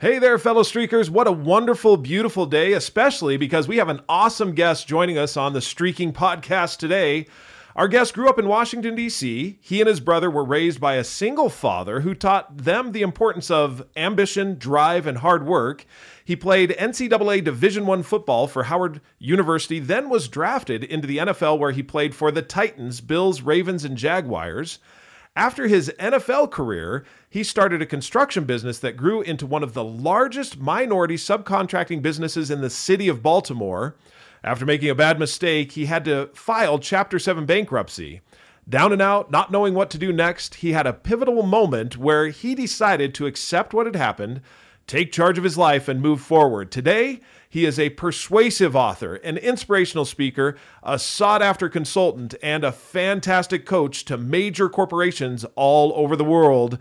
Hey there, fellow streakers. What a wonderful, beautiful day, especially because we have an awesome guest joining us on the Streaking Podcast today. Our guest grew up in Washington, D.C. He and his brother were raised by a single father who taught them the importance of ambition, drive, and hard work. He played NCAA Division I football for Howard University, then was drafted into the NFL where he played for the Titans, Bills, Ravens, and Jaguars. After his NFL career, he started a construction business that grew into one of the largest minority subcontracting businesses in the city of Baltimore. After making a bad mistake, he had to file Chapter 7 bankruptcy. Down and out, not knowing what to do next, he had a pivotal moment where he decided to accept what had happened, take charge of his life, and move forward. Today, he is a persuasive author, an inspirational speaker, a sought after consultant, and a fantastic coach to major corporations all over the world.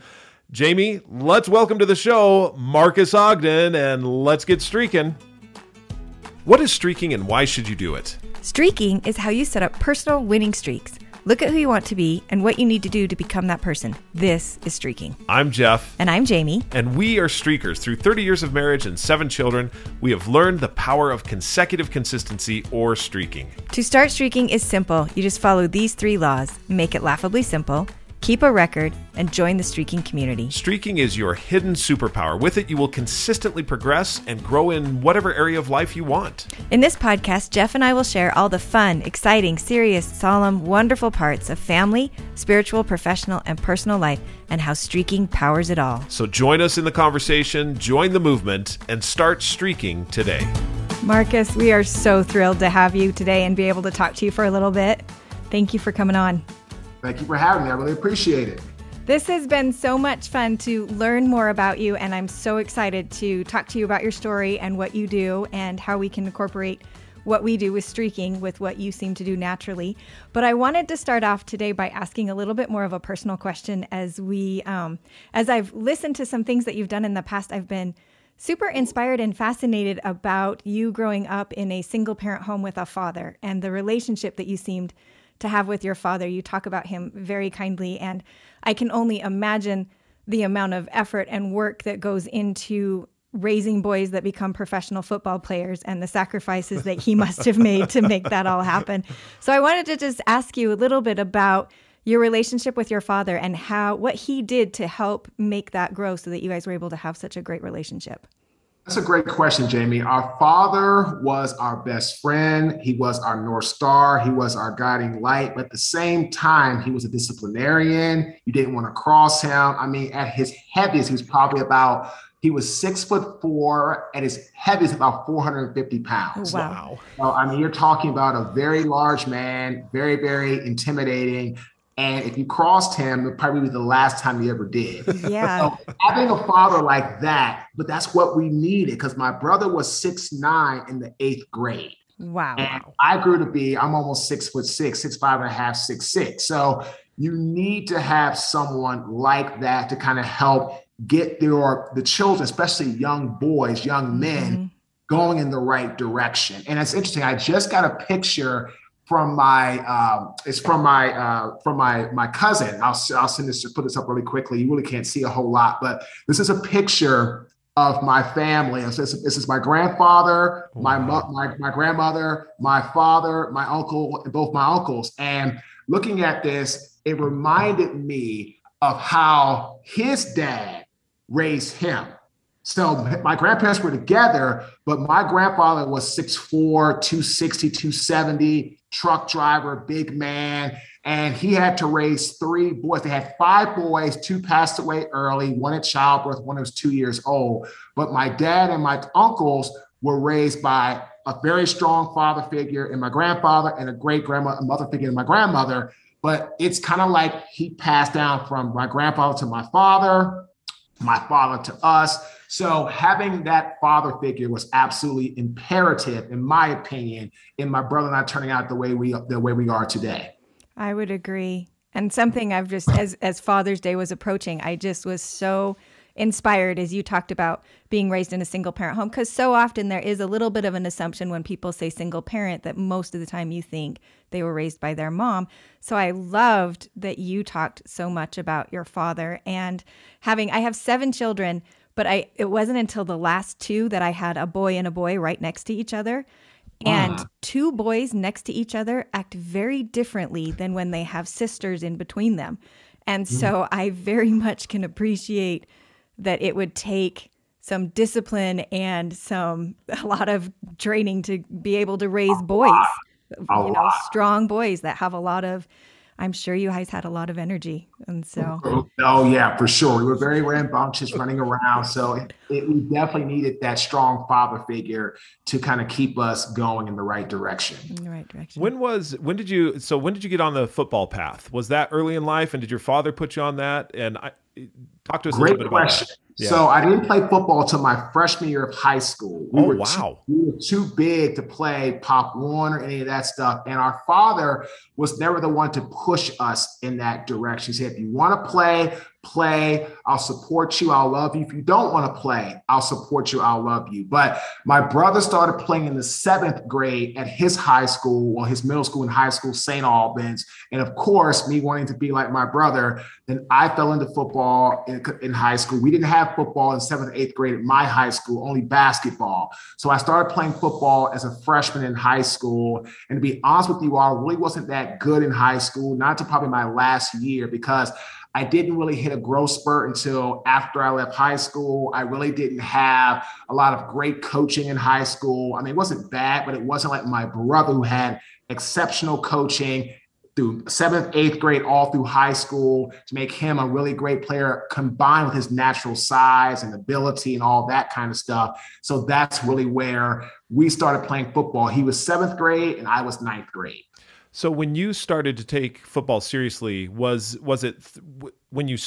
Jamie, let's welcome to the show Marcus Ogden and let's get streaking. What is streaking and why should you do it? Streaking is how you set up personal winning streaks. Look at who you want to be and what you need to do to become that person. This is Streaking. I'm Jeff. And I'm Jamie. And we are Streakers. Through 30 years of marriage and seven children, we have learned the power of consecutive consistency or streaking. To start streaking is simple. You just follow these three laws make it laughably simple Keep a record and join the streaking community. Streaking is your hidden superpower. With it, you will consistently progress and grow in whatever area of life you want. In this podcast, Jeff and I will share all the fun, exciting, serious, solemn, wonderful parts of family, spiritual, professional, and personal life and how streaking powers it all. So join us in the conversation, join the movement, and start streaking today. Marcus, we are so thrilled to have you today and be able to talk to you for a little bit. Thank you for coming on. Thank you for having me. I really appreciate it. This has been so much fun to learn more about you, and I'm so excited to talk to you about your story and what you do and how we can incorporate what we do with streaking with what you seem to do naturally. But I wanted to start off today by asking a little bit more of a personal question as we, um, as I've listened to some things that you've done in the past, I've been super inspired and fascinated about you growing up in a single parent home with a father and the relationship that you seemed to have with your father. You talk about him very kindly, and I can only imagine the amount of effort and work that goes into raising boys that become professional football players and the sacrifices that he must have made to make that all happen. So I wanted to just ask you a little bit about your relationship with your father and how what he did to help make that grow so that you guys were able to have such a great relationship. That's a great question, Jamie. Our father was our best friend. He was our North Star. He was our guiding light. But at the same time, he was a disciplinarian. You didn't want to cross him. I mean, at his heaviest, he was probably about, he was six foot four. and his heaviest, about 450 pounds. Oh, wow. So, I mean, you're talking about a very large man, very, very intimidating. And if you crossed him, it probably be the last time you ever did. Yeah. So having a father like that, but that's what we needed because my brother was six nine in the eighth grade. Wow. And I grew to be, I'm almost six foot six, six five and a half, six six. So you need to have someone like that to kind of help get your the children, especially young boys, young men, mm-hmm. going in the right direction. And it's interesting. I just got a picture from my um, it's from my uh, from my my cousin. I'll I'll send this to put this up really quickly. You really can't see a whole lot, but this is a picture of my family. this, this is my grandfather, my, my my grandmother, my father, my uncle, and both my uncles. And looking at this, it reminded me of how his dad raised him. So my grandparents were together, but my grandfather was 6'4, 260, 270 truck driver, big man, and he had to raise three boys. They had five boys, two passed away early, one at childbirth, one was two years old. But my dad and my uncles were raised by a very strong father figure in my grandfather and a great grandmother, mother figure in my grandmother. But it's kind of like he passed down from my grandfather to my father, my father to us. So having that father figure was absolutely imperative, in my opinion, in my brother and I turning out the way we the way we are today. I would agree. And something I've just as as Father's Day was approaching, I just was so inspired as you talked about being raised in a single parent home because so often there is a little bit of an assumption when people say single parent that most of the time you think they were raised by their mom. So I loved that you talked so much about your father and having I have 7 children But I it wasn't until the last two that I had a boy and a boy right next to each other. And two boys next to each other act very differently than when they have sisters in between them. And so I very much can appreciate that it would take some discipline and some a lot of training to be able to raise boys. A you know, strong boys that have a lot of I'm sure you guys had a lot of energy. And so Oh yeah, for sure. We were very rambunctious, running around. So it, it, we definitely needed that strong father figure to kind of keep us going in the right direction. in the right direction. When was when did you so when did you get on the football path? Was that early in life, and did your father put you on that? And I, talk to us a little bit about question. that. Yeah. So I didn't play football until my freshman year of high school. We Oh, were wow. Too, we were too big to play Pop Warner or any of that stuff. And our father was never the one to push us in that direction. He said, if you want to play, play. I'll support you. I'll love you. If you don't want to play, I'll support you. I'll love you. But my brother started playing in the seventh grade at his high school, well, his middle school and high school, St. Albans. And of course, me wanting to be like my brother, then I fell into football in, in high school. We didn't have football in seventh, eighth grade at my high school, only basketball. So I started playing football as a freshman in high school. And to be honest with you all, I really wasn't that good in high school, not to probably my last year because I didn't really hit a growth spurt until after I left high school. I really didn't have a lot of great coaching in high school. I mean, it wasn't bad, but it wasn't like my brother who had exceptional coaching through seventh, eighth grade, all through high school to make him a really great player combined with his natural size and ability and all that kind of stuff. So that's really where we started playing football. He was seventh grade and I was ninth grade. So when you started to take football seriously, was was it th- when you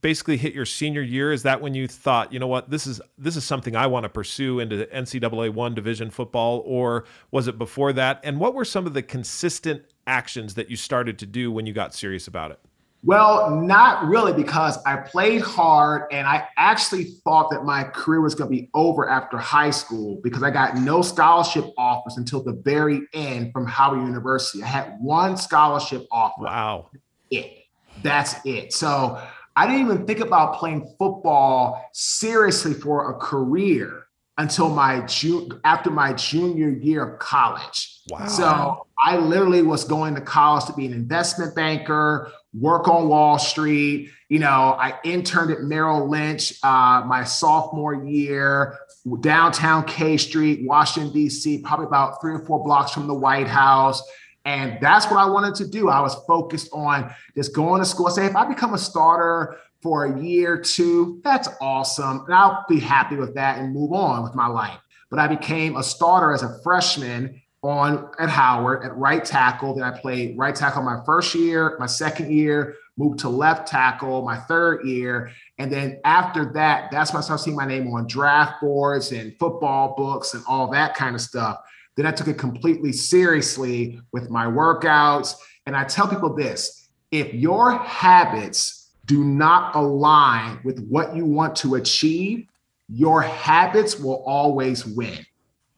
basically hit your senior year? Is that when you thought, you know what, this is this is something I want to pursue into NCAA one division football, or was it before that? And what were some of the consistent actions that you started to do when you got serious about it? Well, not really, because I played hard and I actually thought that my career was going to be over after high school because I got no scholarship offers until the very end from Howard University. I had one scholarship offer. Wow. It. That's it. So I didn't even think about playing football seriously for a career until my June after my junior year of college. Wow. So I literally was going to college to be an investment banker, work on Wall Street. You know, I interned at Merrill Lynch uh, my sophomore year, downtown K Street, Washington, D.C., probably about three or four blocks from the White House. And that's what I wanted to do. I was focused on just going to school. Say, if I become a starter for a year, or two, that's awesome. And I'll be happy with that and move on with my life. But I became a starter as a freshman on at Howard at right tackle. Then I played right tackle my first year, my second year, moved to left tackle my third year. And then after that, that's when I started seeing my name on draft boards and football books and all that kind of stuff. Then I took it completely seriously with my workouts. And I tell people this if your habits do not align with what you want to achieve, your habits will always win.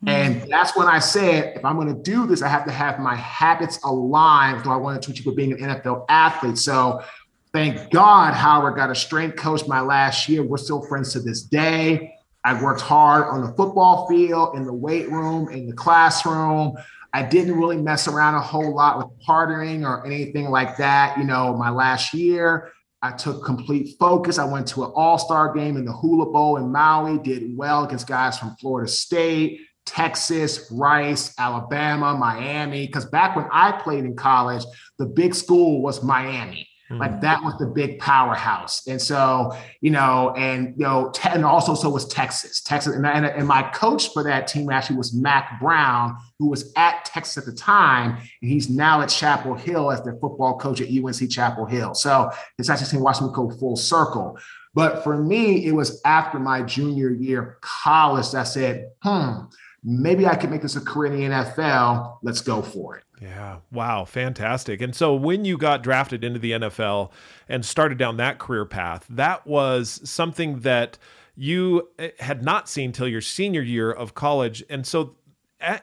And mm-hmm. that's when I said, if I'm going to do this, I have to have my habits aligned with what I wanted to achieve with being an NFL athlete. So thank God Howard got a strength coach my last year. We're still friends to this day. I worked hard on the football field, in the weight room, in the classroom. I didn't really mess around a whole lot with partying or anything like that. You know, my last year, I took complete focus. I went to an all star game in the Hula Bowl in Maui, did well against guys from Florida State, Texas, Rice, Alabama, Miami. Because back when I played in college, the big school was Miami. Like that was the big powerhouse. And so, you know, and, you know, te- and also so was Texas. Texas. And, and, and my coach for that team actually was Mack Brown, who was at Texas at the time. And he's now at Chapel Hill as their football coach at UNC Chapel Hill. So it's actually seen watching me go full circle. But for me, it was after my junior year of college that I said, hmm, maybe I could make this a career in the NFL. Let's go for it. Yeah. Wow. Fantastic. And so when you got drafted into the NFL and started down that career path, that was something that you eh, had not seen till your senior year of college. And so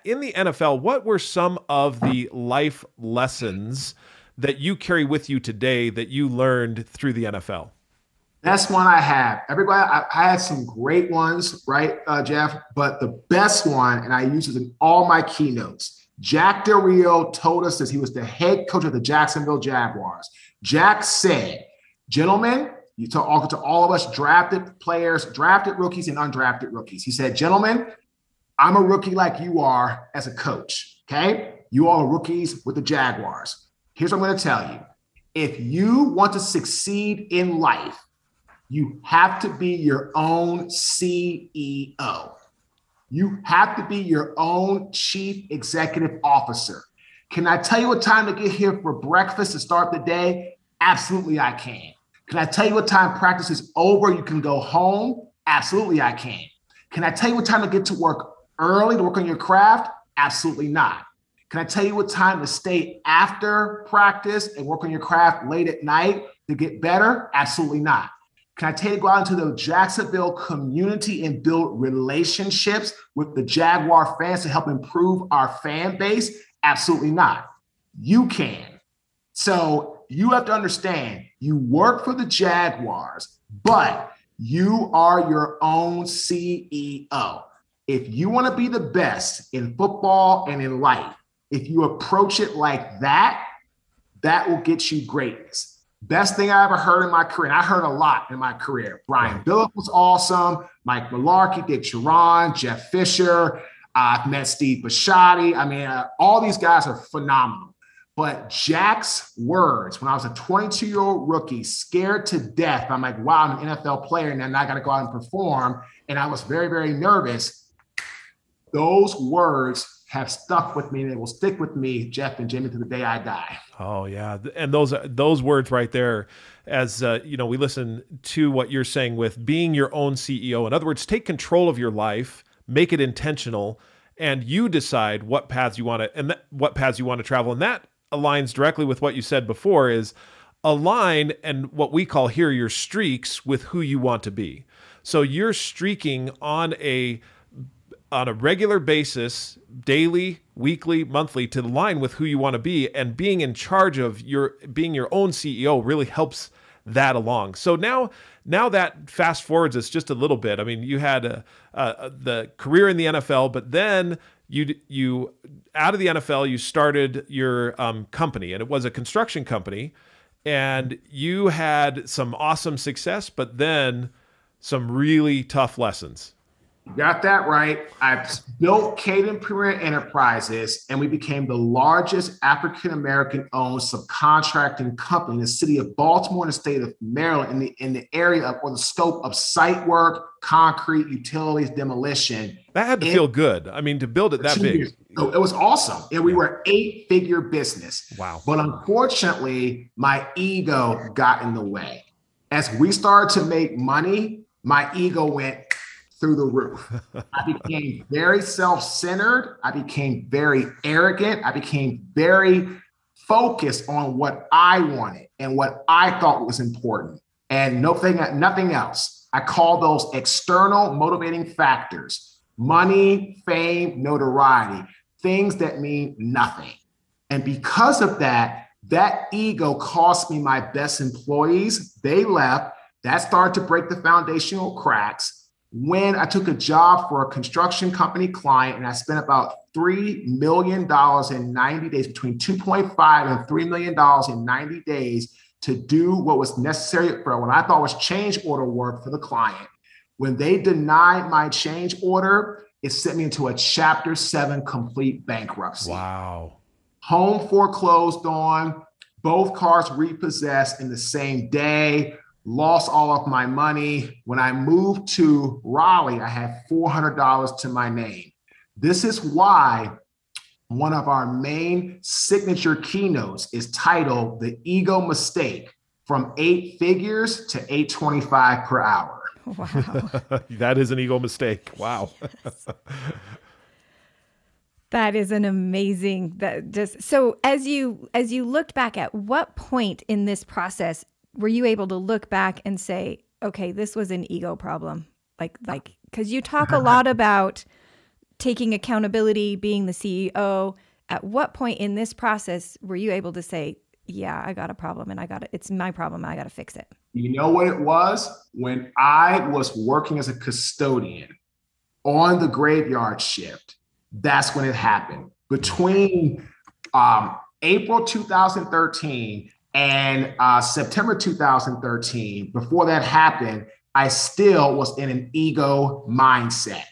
in the NFL, what were some of the life lessons that you carry with you today that you learned through the NFL? Best one I have. Everybody, I, I had some great ones, right, uh, Jeff? But the best one, and I use it in all my keynotes. Jack Del Rio told us this. He was the head coach of the Jacksonville Jaguars. Jack said, "Gentlemen, you talk to all of us drafted players, drafted rookies, and undrafted rookies." He said, "Gentlemen, I'm a rookie like you are as a coach. Okay, you all are rookies with the Jaguars. Here's what I'm going to tell you: If you want to succeed in life." You have to be your own CEO. You have to be your own chief executive officer. Can I tell you what time to get here for breakfast to start the day? Absolutely, I can. Can I tell you what time practice is over? You can go home? Absolutely, I can. Can I tell you what time to get to work early to work on your craft? Absolutely not. Can I tell you what time to stay after practice and work on your craft late at night to get better? Absolutely not. Can I take go out into the Jacksonville community and build relationships with the Jaguar fans to help improve our fan base? Absolutely not. You can. So you have to understand you work for the Jaguars, but you are your own CEO. If you want to be the best in football and in life, if you approach it like that, that will get you greatness. Best thing I ever heard in my career. And I heard a lot in my career. Brian Billick was awesome. Mike Mularkey, Dick Jauron, Jeff Fisher. I've met Steve Bisciotti. I mean, uh, all these guys are phenomenal. But Jack's words when I was a 22 year old rookie, scared to death, I'm like, wow, I'm an NFL player and then I got to go out and perform. And I was very, very nervous. Those words have stuck with me and it will stick with me, Jeff and Jimmy, to the day I die. Oh yeah, and those those words right there, as uh, you know, we listen to what you're saying with being your own CEO. In other words, take control of your life, make it intentional, and you decide what paths you want to and th- what paths you want to travel. And that aligns directly with what you said before. Is align and what we call here your streaks with who you want to be. So you're streaking on a on a regular basis, daily, weekly, monthly, to align with who you want to be. And being in charge of your being your own CEO really helps that along. So now, now that fast forwards us just a little bit. I mean, you had a, a, the career in the NFL, but then you you out of the NFL, you started your um, company, and it was a construction company, and you had some awesome success, but then some really tough lessons. You got that right. I built Caden Premier Enterprises, and we became the largest African American owned subcontracting company in the city of Baltimore and the state of Maryland in the in the area of or the scope of site work, concrete, utilities, demolition. That had to feel good. I mean, to build it that big. Years. It was awesome. And we were eight figure business. Wow. But unfortunately, my ego got in the way. As we started to make money, my ego went through the roof. I became very self centered. I became very arrogant. I became very focused on what I wanted and what I thought was important and nothing, nothing else. I call those external motivating factors money, fame, notoriety, things that mean nothing. And because of that, that ego cost me my best employees. They left. That started to break the foundational cracks when I took a job for a construction company client and I spent about $3 million in 90 days, between 2.5 and $3 million in 90 days to do what was necessary for what I thought was change order work for the client. When they denied my change order, it sent me into a chapter seven complete bankruptcy. Wow. Home foreclosed on, both cars repossessed in the same day lost all of my money. When I moved to Raleigh, I had $400 to my name. This is why one of our main signature keynotes is titled The Ego Mistake from eight figures to 825 per hour. Wow. that is an ego mistake. Wow. that is an amazing that just so as you as you looked back at what point in this process were you able to look back and say, okay, this was an ego problem? Like, like, because you talk a lot about taking accountability, being the CEO. At what point in this process were you able to say, yeah, I got a problem and I got it. It's my problem. I got to fix it. You know what it was? When I was working as a custodian on the graveyard shift, that's when it happened. Between um, April 2013 and uh, September 2013, before that happened, I still was in an ego mindset.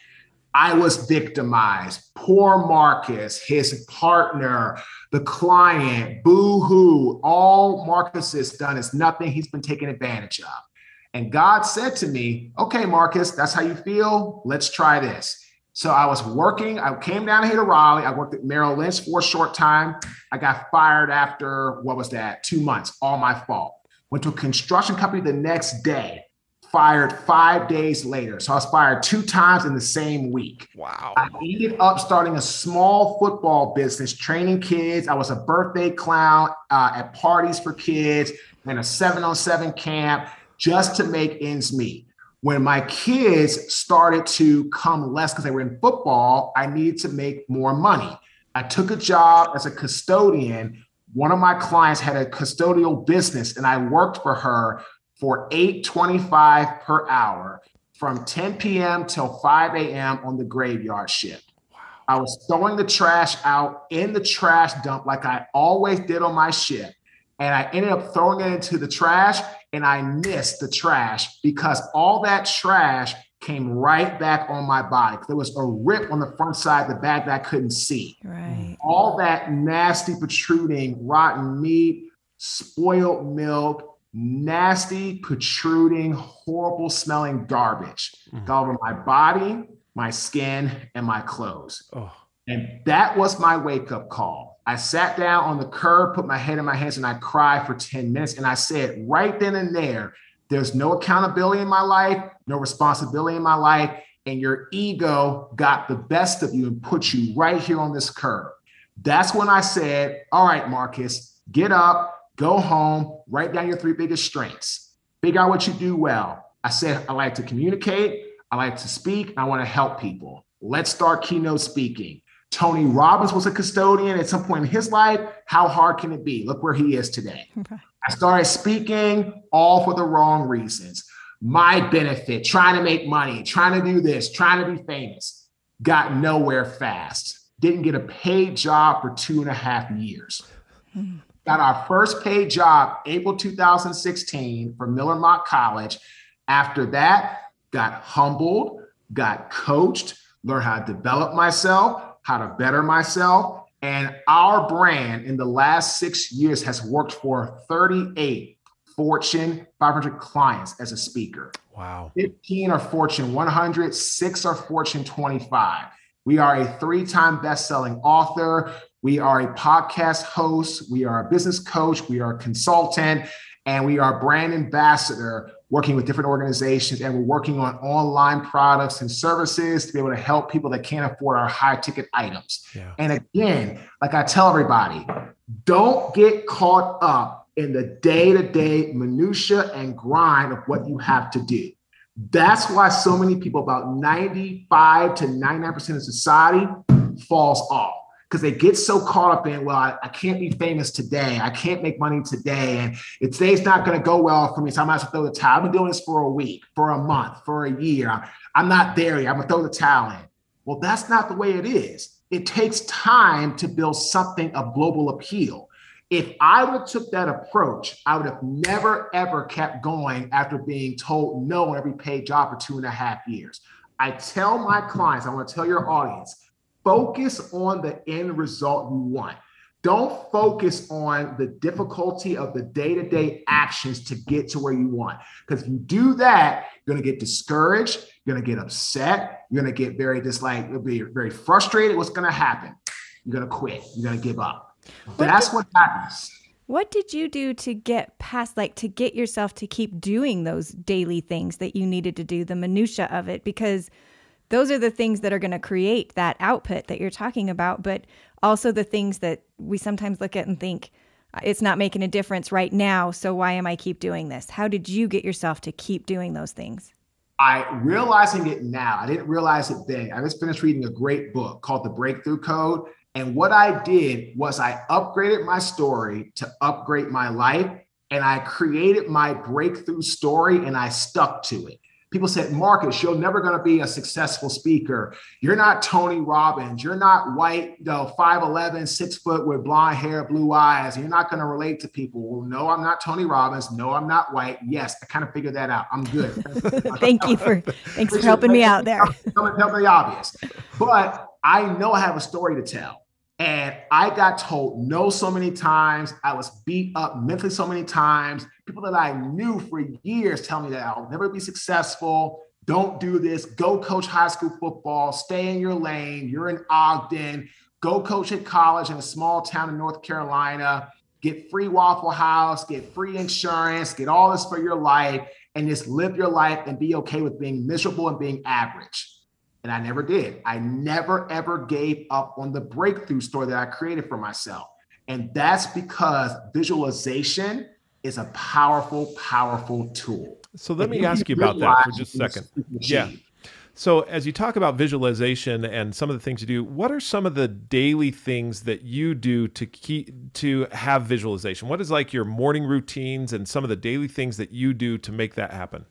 I was victimized. Poor Marcus, his partner, the client, boo hoo. All Marcus has done is nothing. He's been taken advantage of. And God said to me, Okay, Marcus, that's how you feel. Let's try this. So I was working. I came down here to Raleigh. I worked at Merrill Lynch for a short time. I got fired after what was that? Two months. All my fault. Went to a construction company the next day fired five days later. So I was fired two times in the same week. Wow. I ended up starting a small football business, training kids. I was a birthday clown uh, at parties for kids and a seven on seven camp just to make ends meet. When my kids started to come less because they were in football, I needed to make more money. I took a job as a custodian one of my clients had a custodial business and I worked for her for 825 per hour from 10 p.m. till 5 a.m. on the graveyard shift. Wow. I was throwing the trash out in the trash dump like I always did on my shift. And I ended up throwing it into the trash and I missed the trash because all that trash came right back on my body. There was a rip on the front side of the bag that I couldn't see. Right. All that nasty, protruding, rotten meat, spoiled milk, nasty, protruding, horrible smelling garbage mm. all over my body, my skin, and my clothes. Oh. And that was my wake up call. I sat down on the curb, put my head in my hands, and I cried for 10 minutes. And I said, right then and there, there's no accountability in my life, no responsibility in my life. And your ego got the best of you and put you right here on this curb. That's when I said, All right, Marcus, get up, Go home, write down your three biggest strengths, figure out what you do well. I said, I like to communicate, I like to speak, I want to help people. Let's start keynote speaking. Tony Robbins was a custodian at some point in his life. How hard can it be? Look where he is today. Okay. I started speaking all for the wrong reasons. My benefit, trying to make money, trying to do this, trying to be famous. Got nowhere fast. Didn't get a paid job for two and a half years. Hmm got our first paid job April 2016 for Miller-Motte College. After that, got humbled, got coached, learned how to develop myself, how to better myself. And our brand in the last six years has worked for 38 Fortune 500 clients as a speaker. Wow. 15 are Fortune 100, six are Fortune 25. We are a three time best selling author. We are a podcast host, we are a business coach, we are a consultant, and we are brand ambassador working with different organizations. And we're working on online products and services to be able to help people that can't afford our high ticket items. Yeah. And again, like I tell everybody, don't get caught up in the day to day minutia and grind of what you have to do. That's why so many people, about 95 to 99% of society, falls off because they get so caught up in, well, I, I, can't be famous today. I can't make money today. And it, today's not going to go well for me. So I might as well throw the towel. I've been doing this for a week, for a month, for a year. I'm not there yet. I'm going to throw the towel in. Well, that's not the way it is. It takes time to build something of global appeal. If I would have took that approach, I would have never, ever kept going after being told no on every paid job for two and a half years. I tell my clients, I want to tell your audience, focus on the end result you want. Don't focus on the difficulty of the day to day actions to get to where you want. Because if you do that, you're going to get discouraged. You're going to get upset. You're going to get very just like, you'll be very frustrated. What's going to happen? You're going to quit. You're going to give up. What That's did, what happens. What did you do to get past, like, to get yourself to keep doing those daily things that you needed to do, the minutia of it? Because those are the things that are going to create that output that you're talking about, but also the things that we sometimes look at and think, it's not making a difference right now. So why am I keep doing this? How did you get yourself to keep doing those things? I realizing it now. I didn't realize it then. I just finished reading a great book called The Breakthrough Code. And what I did was I upgraded my story to upgrade my life and I created my breakthrough story and I stuck to it. People said, Marcus, you're never going to be a successful speaker. You're not Tony Robbins. You're not white, you know, 5'11, six foot with blonde hair, blue eyes. You're not going to relate to people. Well, no, I'm not Tony Robbins. No, I'm not white. Yes, I kind of figured that out. I'm good. Thank you for thanks for helping me out there. Helping the obvious. But I know I have a story to tell. And I got told no so many times. I was beat up mentally so many times. People that I knew for years tell me that I'll never be successful. Don't do this. Go coach high school football. Stay in your lane. You're in Ogden. Go coach at college in a small town in North Carolina. Get free Waffle House. Get free insurance. Get all this for your life and just live your life and be okay with being miserable and being average. And I never did. I never, ever gave up on the breakthrough story that I created for myself. And that's because visualization is a powerful, powerful tool. So let me ask you about that for just a second. Yeah. So as you talk about visualization and some of the things you do, what are some of the daily things that you do to keep to have visualization? What is like your morning routines and some of the daily things that you do to make that happen?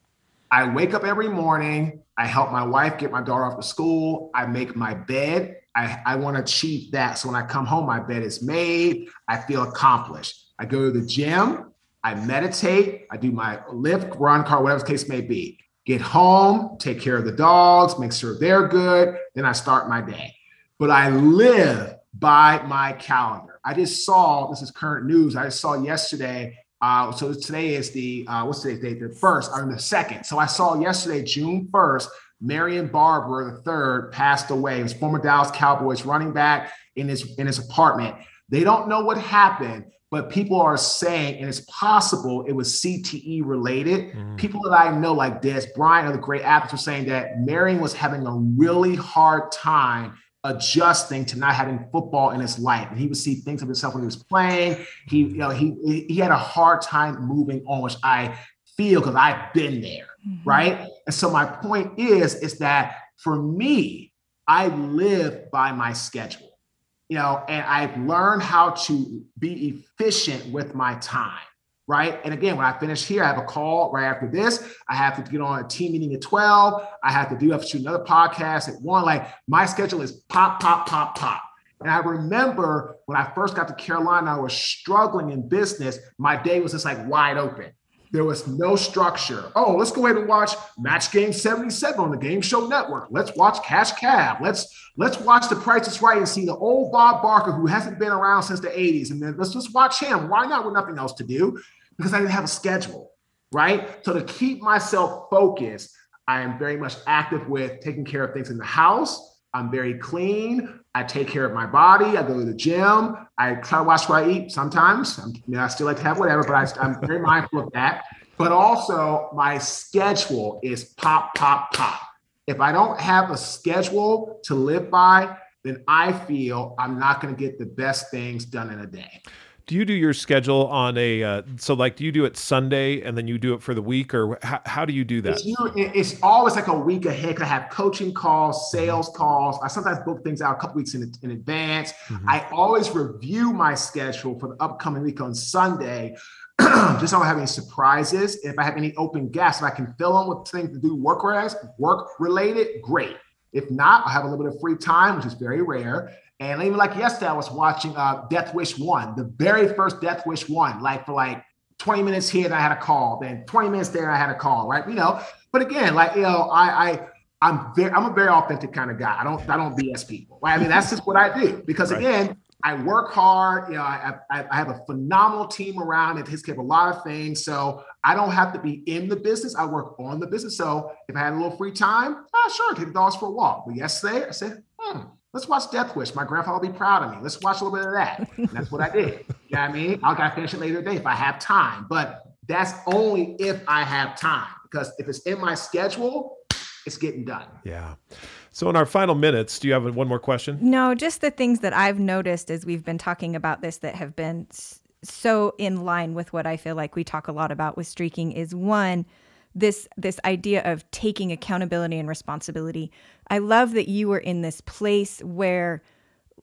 I wake up every morning. I help my wife get my daughter off to school. I make my bed. I, I want to achieve that. So when I come home, my bed is made. I feel accomplished. I go to the gym. I meditate. I do my lift, run, car, whatever the case may be. Get home, take care of the dogs, make sure they're good. Then I start my day. But I live by my calendar. I just saw this is current news. I just saw yesterday uh, so today is the uh, what's today's date? The first or the second. So I saw yesterday, June first, Marion Barber the third passed away. He was former Dallas Cowboys running back in his in his apartment. They don't know what happened, but people are saying, and it's possible it was CTE related. Mm-hmm. People that I know, like Dez Bryant, other great athletes, were saying that Marion was having a really hard time adjusting to not having football in his life. And he would see things of himself when he was playing. He, you know, he he had a hard time moving on, which I feel because I've been there, mm-hmm. right? And so my point is, is that for me, I live by my schedule. You know, and I've learned how to be efficient with my time right? And again, when I finish here, I have a call right after this. I have to get on a team meeting at 12. I have to do, have to shoot another podcast at one. Like my schedule is pop, pop, pop, pop. And I remember when I first got to Carolina, I was struggling in business. My day was just like wide open. There was no structure. Oh, let's go ahead and watch Match Game 77 on the Game Show Network. Let's watch Cash Cab. Let's let's watch The Price is Right and see the old Bob Barker who hasn't been around since the 80s. And then let's just watch him. Why not with nothing else to do? because I didn't have a schedule, right? So to keep myself focused, I am very much active with taking care of things in the house. I'm very clean. I take care of my body. I go to the gym. I try to watch what I eat sometimes. Know, I still like to have whatever, but I, I'm very mindful of that. But also, my schedule is pop, pop, pop. If I don't have a schedule to live by, then I feel I'm not going to get the best things done in a day do you do your schedule on a uh, so like do you do it sunday and then you do it for the week or how, how do you do that it's, you know, it's always like a week ahead i have coaching calls sales calls i sometimes book things out a couple weeks in, in advance mm-hmm. i always review my schedule for the upcoming week on sunday just so I don't have any surprises. If I have any open gaps, if I can fill them with things to do work work related, great. If not, I have a little bit of free time, which is very rare. And even like yesterday, I was watching uh, Death Wish 1, the very first Death Wish 1, like for like 20 minutes here, and I had a call. Then 20 minutes there, I had a call, right? You know, but again, like, you know, I, I, I'm very, I'm a very authentic kind of guy. I don't, I don't BS people. Right? I mean, that's just what I do because right. again, I work hard. You know, I, I, I, have a phenomenal team around takes care of a lot of things. So I don't have to be in the business. I work on the business. So if I had a little free time, ah, sure, take the dogs for a walk. But yesterday, I said, Let's watch Death Wish. My grandfather will be proud of me. Let's watch a little bit of that. And that's what I did. You know what I mean? I'll gotta finish it later today if I have time. But that's only if I have time. Because if it's in my schedule, it's getting done. Yeah. So in our final minutes, do you have one more question? No, just the things that I've noticed as we've been talking about this that have been so in line with what I feel like we talk a lot about with streaking is one, this this idea of taking accountability and responsibility. I love that you were in this place where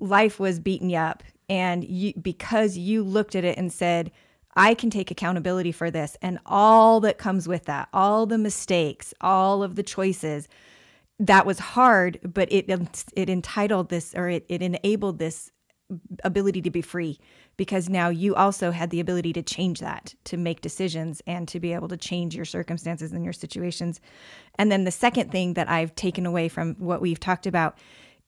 life was beating you up and you because you looked at it and said, I can take accountability for this and all that comes with that, all the mistakes, all of the choices. That was hard, but it it entitled this or it, it enabled this ability to be free because now you also had the ability to change that, to make decisions and to be able to change your circumstances and your situations. And then the second thing that I've taken away from what we've talked about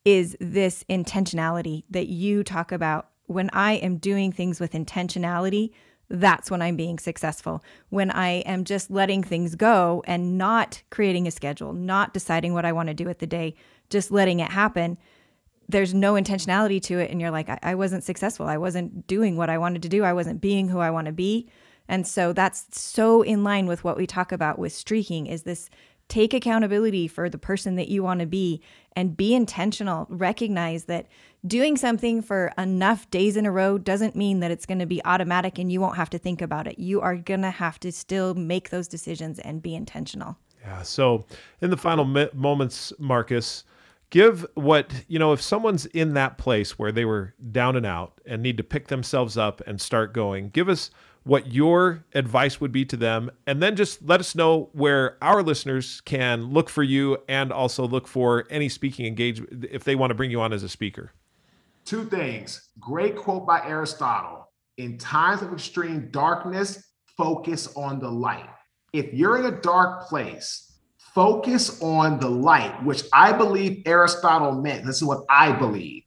is this intentionality that you talk about. When I am doing things with intentionality, that's when I'm being successful. When I am just letting things go and not creating a schedule, not deciding what I want to do with the day, just letting it happen, there's no intentionality to it. And you're like, I, I wasn't successful. I wasn't doing what I wanted to do. I wasn't being who I want to be. And so that's so in line with what we talk about with streaking is this take accountability for the person that you want to be and be intentional. Recognize that doing something for enough days in a row doesn't mean that it's going to be automatic and you won't have to think about it. You are going to have to still make those decisions and be intentional. Yeah. So, in the final moments, Marcus, give what, you know, if someone's in that place where they were down and out and need to pick themselves up and start going, give us what your advice would be to them. And then just let us know where our listeners can look for you and also look for any speaking engagement if they want to bring you on as a speaker. Two things. Great quote by Aristotle. In times of extreme darkness, focus on the light. If you're in a dark place, focus on the light, which I believe Aristotle meant. This is what I believe.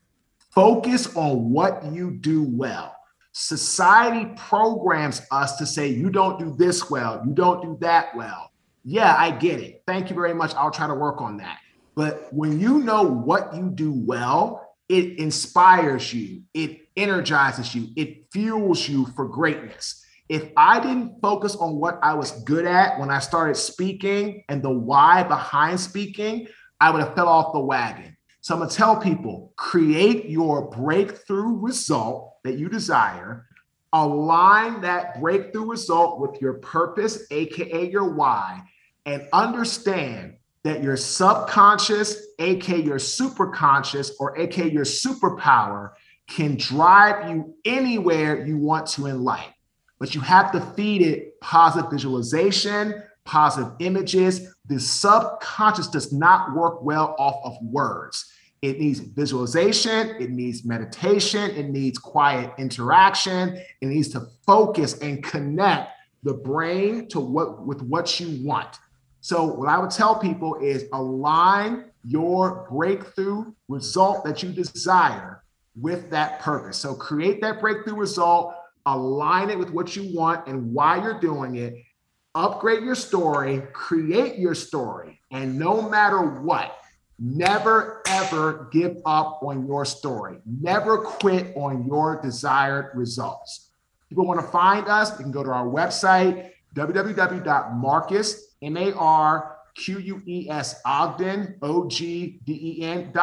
Focus on what you do well. Society programs us to say, you don't do this well, you don't do that well. Yeah, I get it. Thank you very much. I'll try to work on that. But when you know what you do well, it inspires you, it energizes you, it fuels you for greatness. If I didn't focus on what I was good at when I started speaking and the why behind speaking, I would have fell off the wagon. So I'm to tell people create your breakthrough result that you desire, align that breakthrough result with your purpose, AKA your why, and understand that your subconscious, aka your superconscious, or aka your superpower, can drive you anywhere you want to in life. But you have to feed it positive visualization, positive images. The subconscious does not work well off of words. It needs visualization, it needs meditation, it needs quiet interaction, it needs to focus and connect the brain to what with what you want. So what I would tell people is align your breakthrough result that you desire with that purpose. So create that breakthrough result, align it with what you want and why you're doing it, upgrade your story, create your story, and no matter what, Never ever give up on your story. Never quit on your desired results. People want to find us, they can go to our website, www.marcus, O-G-D-E-N.com.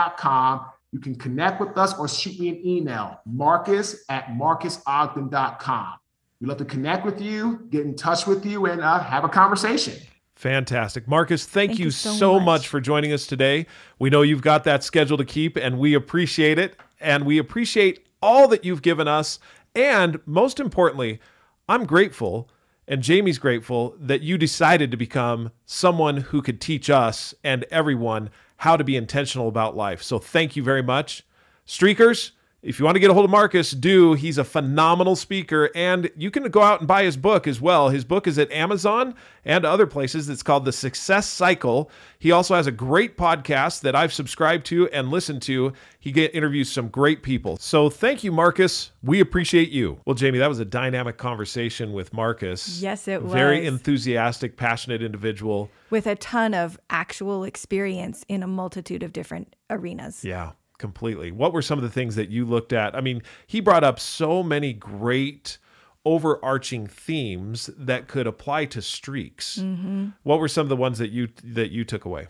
You can connect with us or shoot me an email, marcus at marcusogden.com. We'd love to connect with you, get in touch with you, and uh, have a conversation. Fantastic. Marcus, thank, thank you, you, so, so much. much for joining us today. We know you've got that schedule to keep, and we appreciate it. And we appreciate all that you've given us. And most importantly, I'm grateful, and Jamie's grateful, that you decided to become someone who could teach us and everyone how to be intentional about life. So thank you very much. Streakers, if you want to get a hold of Marcus, do. He's a phenomenal speaker, and you can go out and buy his book as well. His book is at Amazon and other places. It's called The Success Cycle. He also has a great podcast that I've subscribed to and listened to. He get, interviews some great people. So thank you, Marcus. We appreciate you. Well, Jamie, that was a dynamic conversation with Marcus. Yes, it was. Very enthusiastic, passionate individual. With a ton of actual experience in a multitude of different arenas. Yeah completely. What were some of the things that you looked at? I mean, he brought up so many great overarching themes that could apply to streaks. Mm-hmm. What were some of the ones that you that you took away?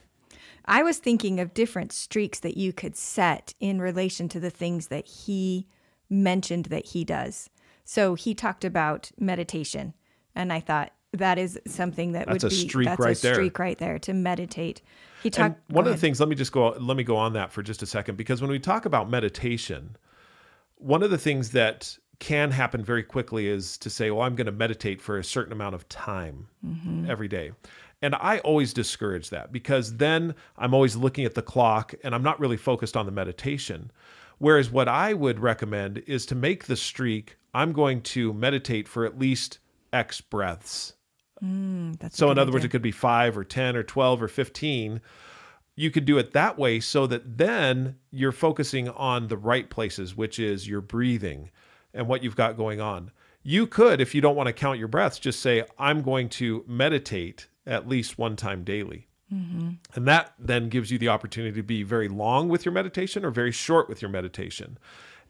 I was thinking of different streaks that you could set in relation to the things that he mentioned that he does. So he talked about meditation, and I thought that is something that that's would be streak that's right a streak there. right there to meditate. He talked. One of the things. Let me just go. Let me go on that for just a second because when we talk about meditation, one of the things that can happen very quickly is to say, well, I'm going to meditate for a certain amount of time mm-hmm. every day. And I always discourage that because then I'm always looking at the clock and I'm not really focused on the meditation. Whereas what I would recommend is to make the streak, I'm going to meditate for at least X breaths. That's So, in other words, it could be five or 10 or 12 or 15. You could do it that way so that then you're focusing on the right places, which is your breathing and what you've got going on. You could, if you don't want to count your breaths, just say, I'm going to meditate at least one time daily. And that then gives you the opportunity to be very long with your meditation or very short with your meditation.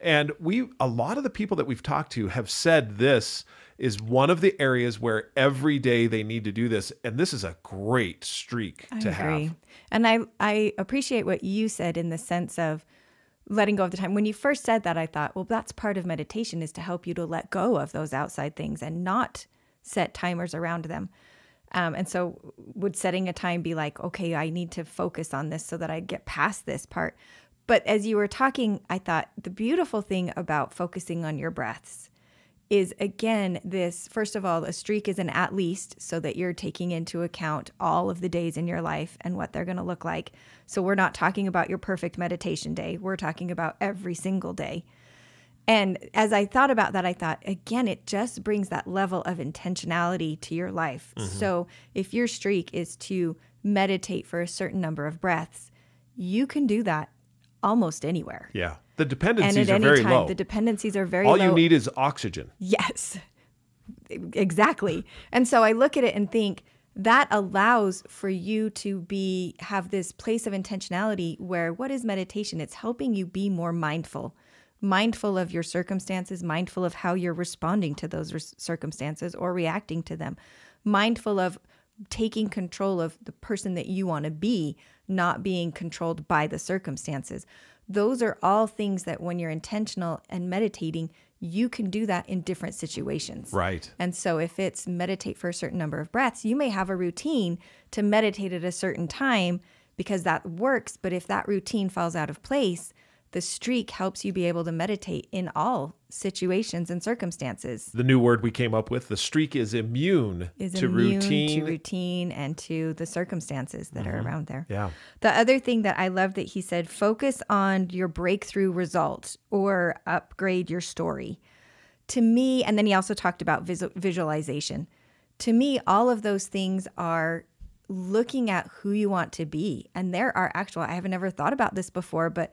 And we, a lot of the people that we've talked to have said this is one of the areas where every day they need to do this. And this is a great streak I to agree. have. And I I appreciate what you said in the sense of letting go of the time. When you first said that, I thought, well, that's part of meditation is to help you to let go of those outside things and not set timers around them. Um, and so, would setting a time be like, okay, I need to focus on this so that I get past this part? But as you were talking, I thought the beautiful thing about focusing on your breaths is again this first of all a streak is an at least so that you're taking into account all of the days in your life and what they're going to look like. So we're not talking about your perfect meditation day. We're talking about every single day. And as i thought about that i thought again it just brings that level of intentionality to your life. Mm-hmm. So if your streak is to meditate for a certain number of breaths you can do that almost anywhere. Yeah. The and dependencies at are any very time low. the dependencies are very All low you need is oxygen. Yes, exactly. And so I look at it and think that allows for you to be have this place of intentionality where what is meditation? It's helping you be more mindful, mindful of your circumstances, mindful of how you're responding to those res- circumstances or reacting to them, mindful of taking control of the person that you want to be, not being controlled by the circumstances. Those are all things that when you're intentional and meditating, you can do that in different situations. Right. And so if it's meditate for a certain number of breaths, you may have a routine to meditate at a certain time because that works. But if that routine falls out of place, the streak helps you be able to meditate in all situations and circumstances. The new word we came up with, the streak is immune Is to immune routine. to routine and to the circumstances that are mm-hmm. around there. yeah. The other thing that I love that he said focus on your breakthrough result or upgrade your story. To me, and then he also talked about visual, visualization. To me, all of those things are looking at who you want to be. And there are actual, I haven't ever thought about this before, but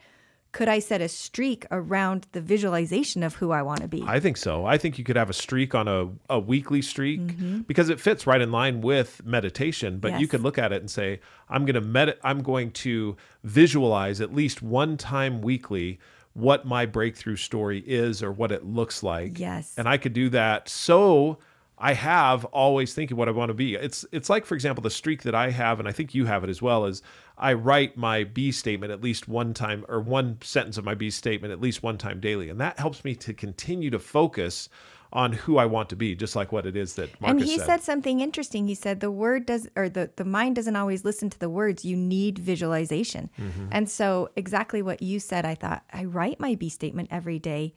could I set a streak around the visualization of who I want to be? I think so. I think you could have a streak on a, a weekly streak because it fits right in line with meditation. But you Mm-hmm. Could look at it and say, I'm going to med- I'm going to visualize at least one time weekly what my breakthrough story is or what it looks like. Yes. And I could do that so I have always thinking what I want to be. It's it's like for example the streak that I have and I think you have it as well is I write my B statement at least one time or one sentence of my B statement at least one time daily and that helps me to continue to focus on who I want to be just like what it is that Marcus and he said. said something interesting. He said the word does or the, the mind doesn't always listen to the words. You need visualization. Mm-hmm. And so exactly what you said, I thought, I write my B statement every day,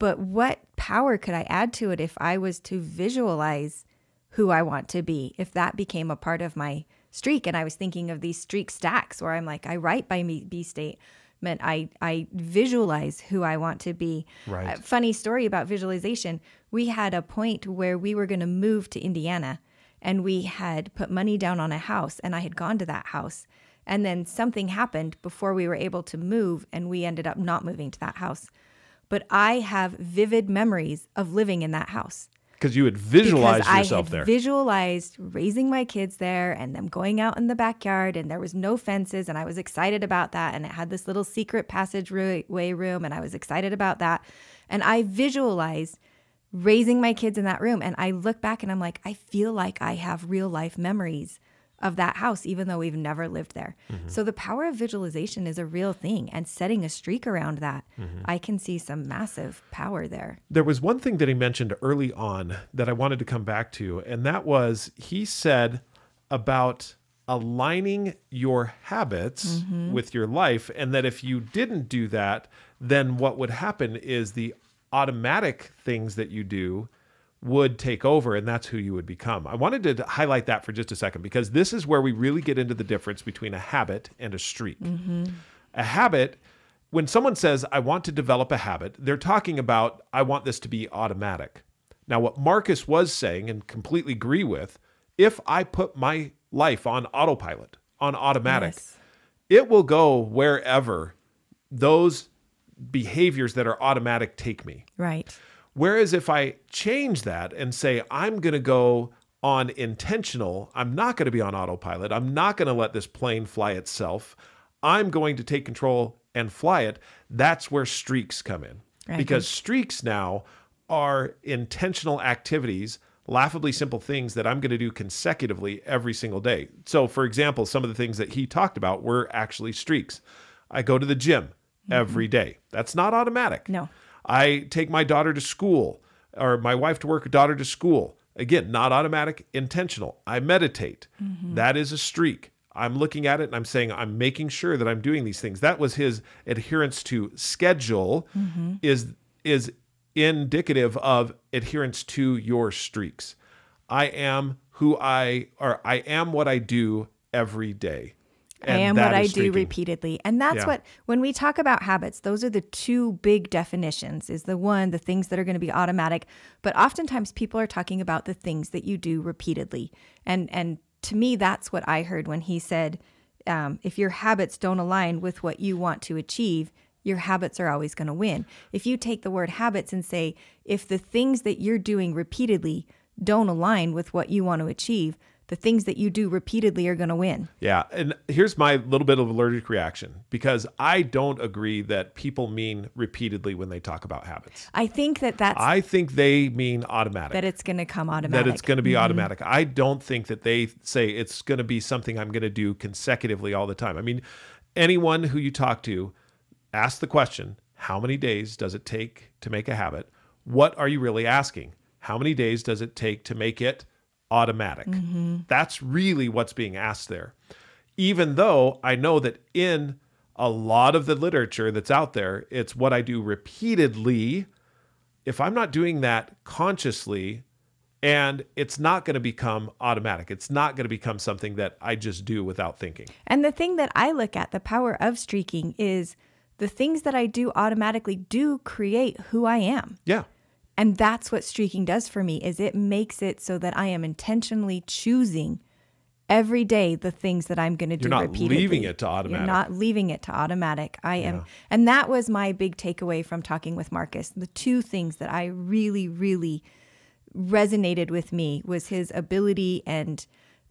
but what power could I add to it if I was to visualize who I want to be? If that became a part of my streak and I was thinking of these streak stacks where I'm like, I write by me B statement. I, I visualize who I want to be. Right. Uh, funny story about visualization. We had a point where we were going to move to Indiana and we had put money down on a house and I had gone to that house. And then something happened before we were able to move and we ended up not moving to that house. But I have vivid memories of living in that house because you had visualized because yourself I had there. visualized raising my kids there and them going out in the backyard and there was no fences and I was excited about that and it had this little secret passageway room and I was excited about that and I visualized raising my kids in that room and I look back and I'm like I feel like I have real life memories of that house even though we've never lived there. Mm-hmm. So the power of visualization is a real thing and setting a streak around that mm-hmm. I can see some massive power there. There was one thing that he mentioned early on that I wanted to come back to, and that was he said about aligning your habits mm-hmm. with your life, and that if you didn't do that, then what would happen is the automatic things that you do would take over and that's who you would become. I wanted to highlight that for just a second because this is where we really get into the difference between a habit and a streak. A habit, when someone says, I want to develop a habit, they're talking about, I want this to be automatic. Now, what Marcus was saying and completely agree with, if I put my life on autopilot, on automatic, Yes. it will go wherever those behaviors that are automatic take me. Right. Whereas if I change that and say, I'm going to go on intentional, I'm not going to be on autopilot, I'm not going to let this plane fly itself, I'm going to take control and fly it, that's where streaks come in. Right. Because streaks now are intentional activities, laughably simple things that I'm going to do consecutively every single day. So, for example, some of the things that he talked about were actually streaks. I go to the gym mm-hmm. every day. That's not automatic. No. I take my daughter to school or my wife to work, daughter to school. Again, not automatic, intentional. I meditate. Mm-hmm. That is a streak. I'm looking at it and I'm saying, I'm making sure that I'm doing these things. That was his adherence to schedule mm-hmm. is is indicative of adherence to your streaks. I am who I or I am what I do every day. I And am what I do streaking. repeatedly. And that's Yeah. what when we talk about habits, those are the two big definitions. Is the one the things that are going to be automatic, but oftentimes people are talking about the things that you do repeatedly. And and to me that's what I heard when he said um, if your habits don't align with what you want to achieve, your habits are always going to win. If you take the word habits and say if the things that you're doing repeatedly don't align with what you want to achieve, the things that you do repeatedly are going to win. Yeah, and here's my little bit of allergic reaction because I don't agree that people mean repeatedly when they talk about habits. I think that that's I think they mean automatic. that it's going to come automatic. that it's going to be mm-hmm. automatic. I don't think that they say it's going to be something I'm going to do consecutively all the time. I mean, anyone who you talk to, ask the question, how many days does it take to make a habit? What are you really asking? How many days does it take to make it automatic? Mm-hmm. That's really what's being asked there. Even though I know that in a lot of the literature that's out there, it's what I do repeatedly if I'm not doing that consciously, and it's not going to become automatic, it's not going to become something that I just do without thinking. And the thing that I look at, the power of streaking, is the things that I do automatically do create who I am. Yeah. And that's what streaking does for me is it makes it so that I am intentionally choosing every day the things that I'm going to do You're not repeatedly. leaving it to automatic. You're not leaving it to automatic. I am and that was my big takeaway from talking with Marcus. The two things that I really really resonated with me was his ability and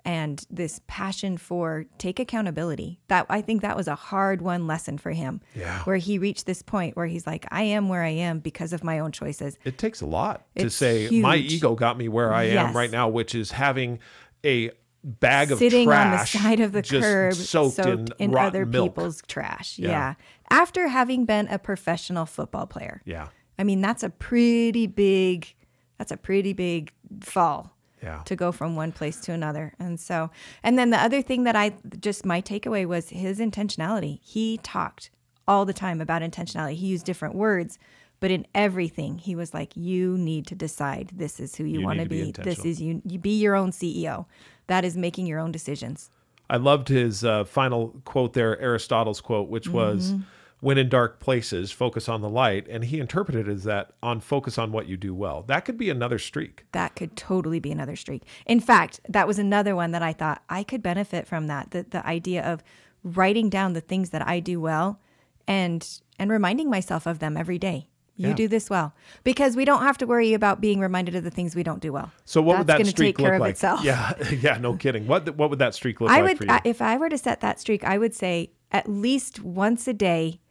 and this passion for take accountability. That I think that was a hard one lesson for him. Yeah. Where he reached this point where he's like, I am where I am because of my own choices. It takes a lot to It's say my ego got me where I am right now, which is having a bag of Sitting on the side of the curb, soaked, in, rotten other milk. people's trash. Yeah. Yeah. After having been a professional football player. Yeah. I mean, that's a pretty big that's a pretty big fall. Yeah. To go from one place to another. And so and then the other thing that I just my takeaway was his intentionality. He talked all the time about intentionality. He used different words, but in everything he was like you need to decide this is who you, You want to be be. This is you you be your own CEO. That is making your own decisions. I loved his uh, final quote there, Aristotle's quote, which was, "When in dark places, focus on the light," and he interpreted it as that on focus on what you do well. That could be another streak. that could totally be another streak. In fact, that was another one that I thought I could benefit from that. The the idea of writing down the things that I do well and and reminding myself of them every day. You Yeah. do this well. Because we don't have to worry about being reminded of the things we don't do well. So what would that streak take care look of like? itself. Yeah, yeah, no kidding. What what would that streak look I like would for you? I- if I were to set that streak, I would say at least once a day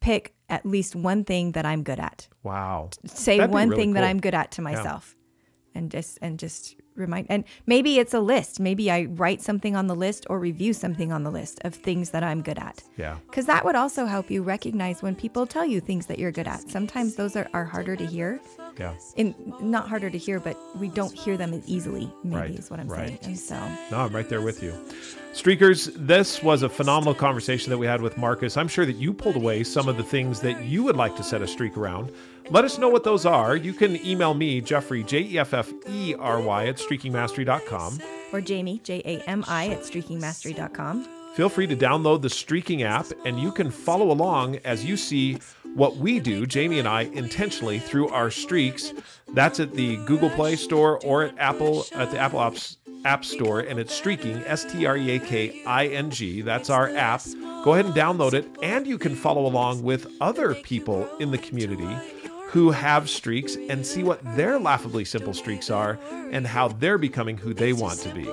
pick at least one thing that I'm good at. wow. say That'd one really thing that. I'm good at to myself. And just and just remind and maybe it's a list. Maybe I write something on the list or review something on the list of things that I'm good at. Yeah. Cuz that would also help you recognize when people tell you things that you're good at. Sometimes those are, are harder to hear. Yeah. In not harder to hear, but we don't hear them as easily, maybe Right, is what I'm right. saying. And so No, I'm right there with you. Streakers, this was a phenomenal conversation that we had with Marcus. I'm sure that you pulled away some of the things that you would like to set a streak around. Let us know what those are. You can email me, Jeffery, J E F F E R Y, at streakingmastery.com. Or Jami, J A M I, at streakingmastery.com. Feel free to download the Streaking app and you can follow along as you see what we do, Jami and I, intentionally through our streaks. That's at the Google Play Store or at Apple at the Apple Apps App Store, and it's Streaking, S T R E A K I N G. That's our app. Go ahead and download it, and you can follow along with other people in the community who have streaks and see what their laughably simple streaks are and how they're becoming who they want to be.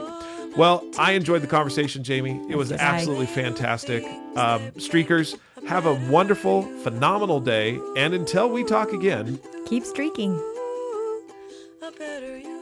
Well, I enjoyed the conversation, Jami. It was absolutely fantastic. Um, streakers, have a wonderful, phenomenal day. And until we talk again, Keep streaking. a better you.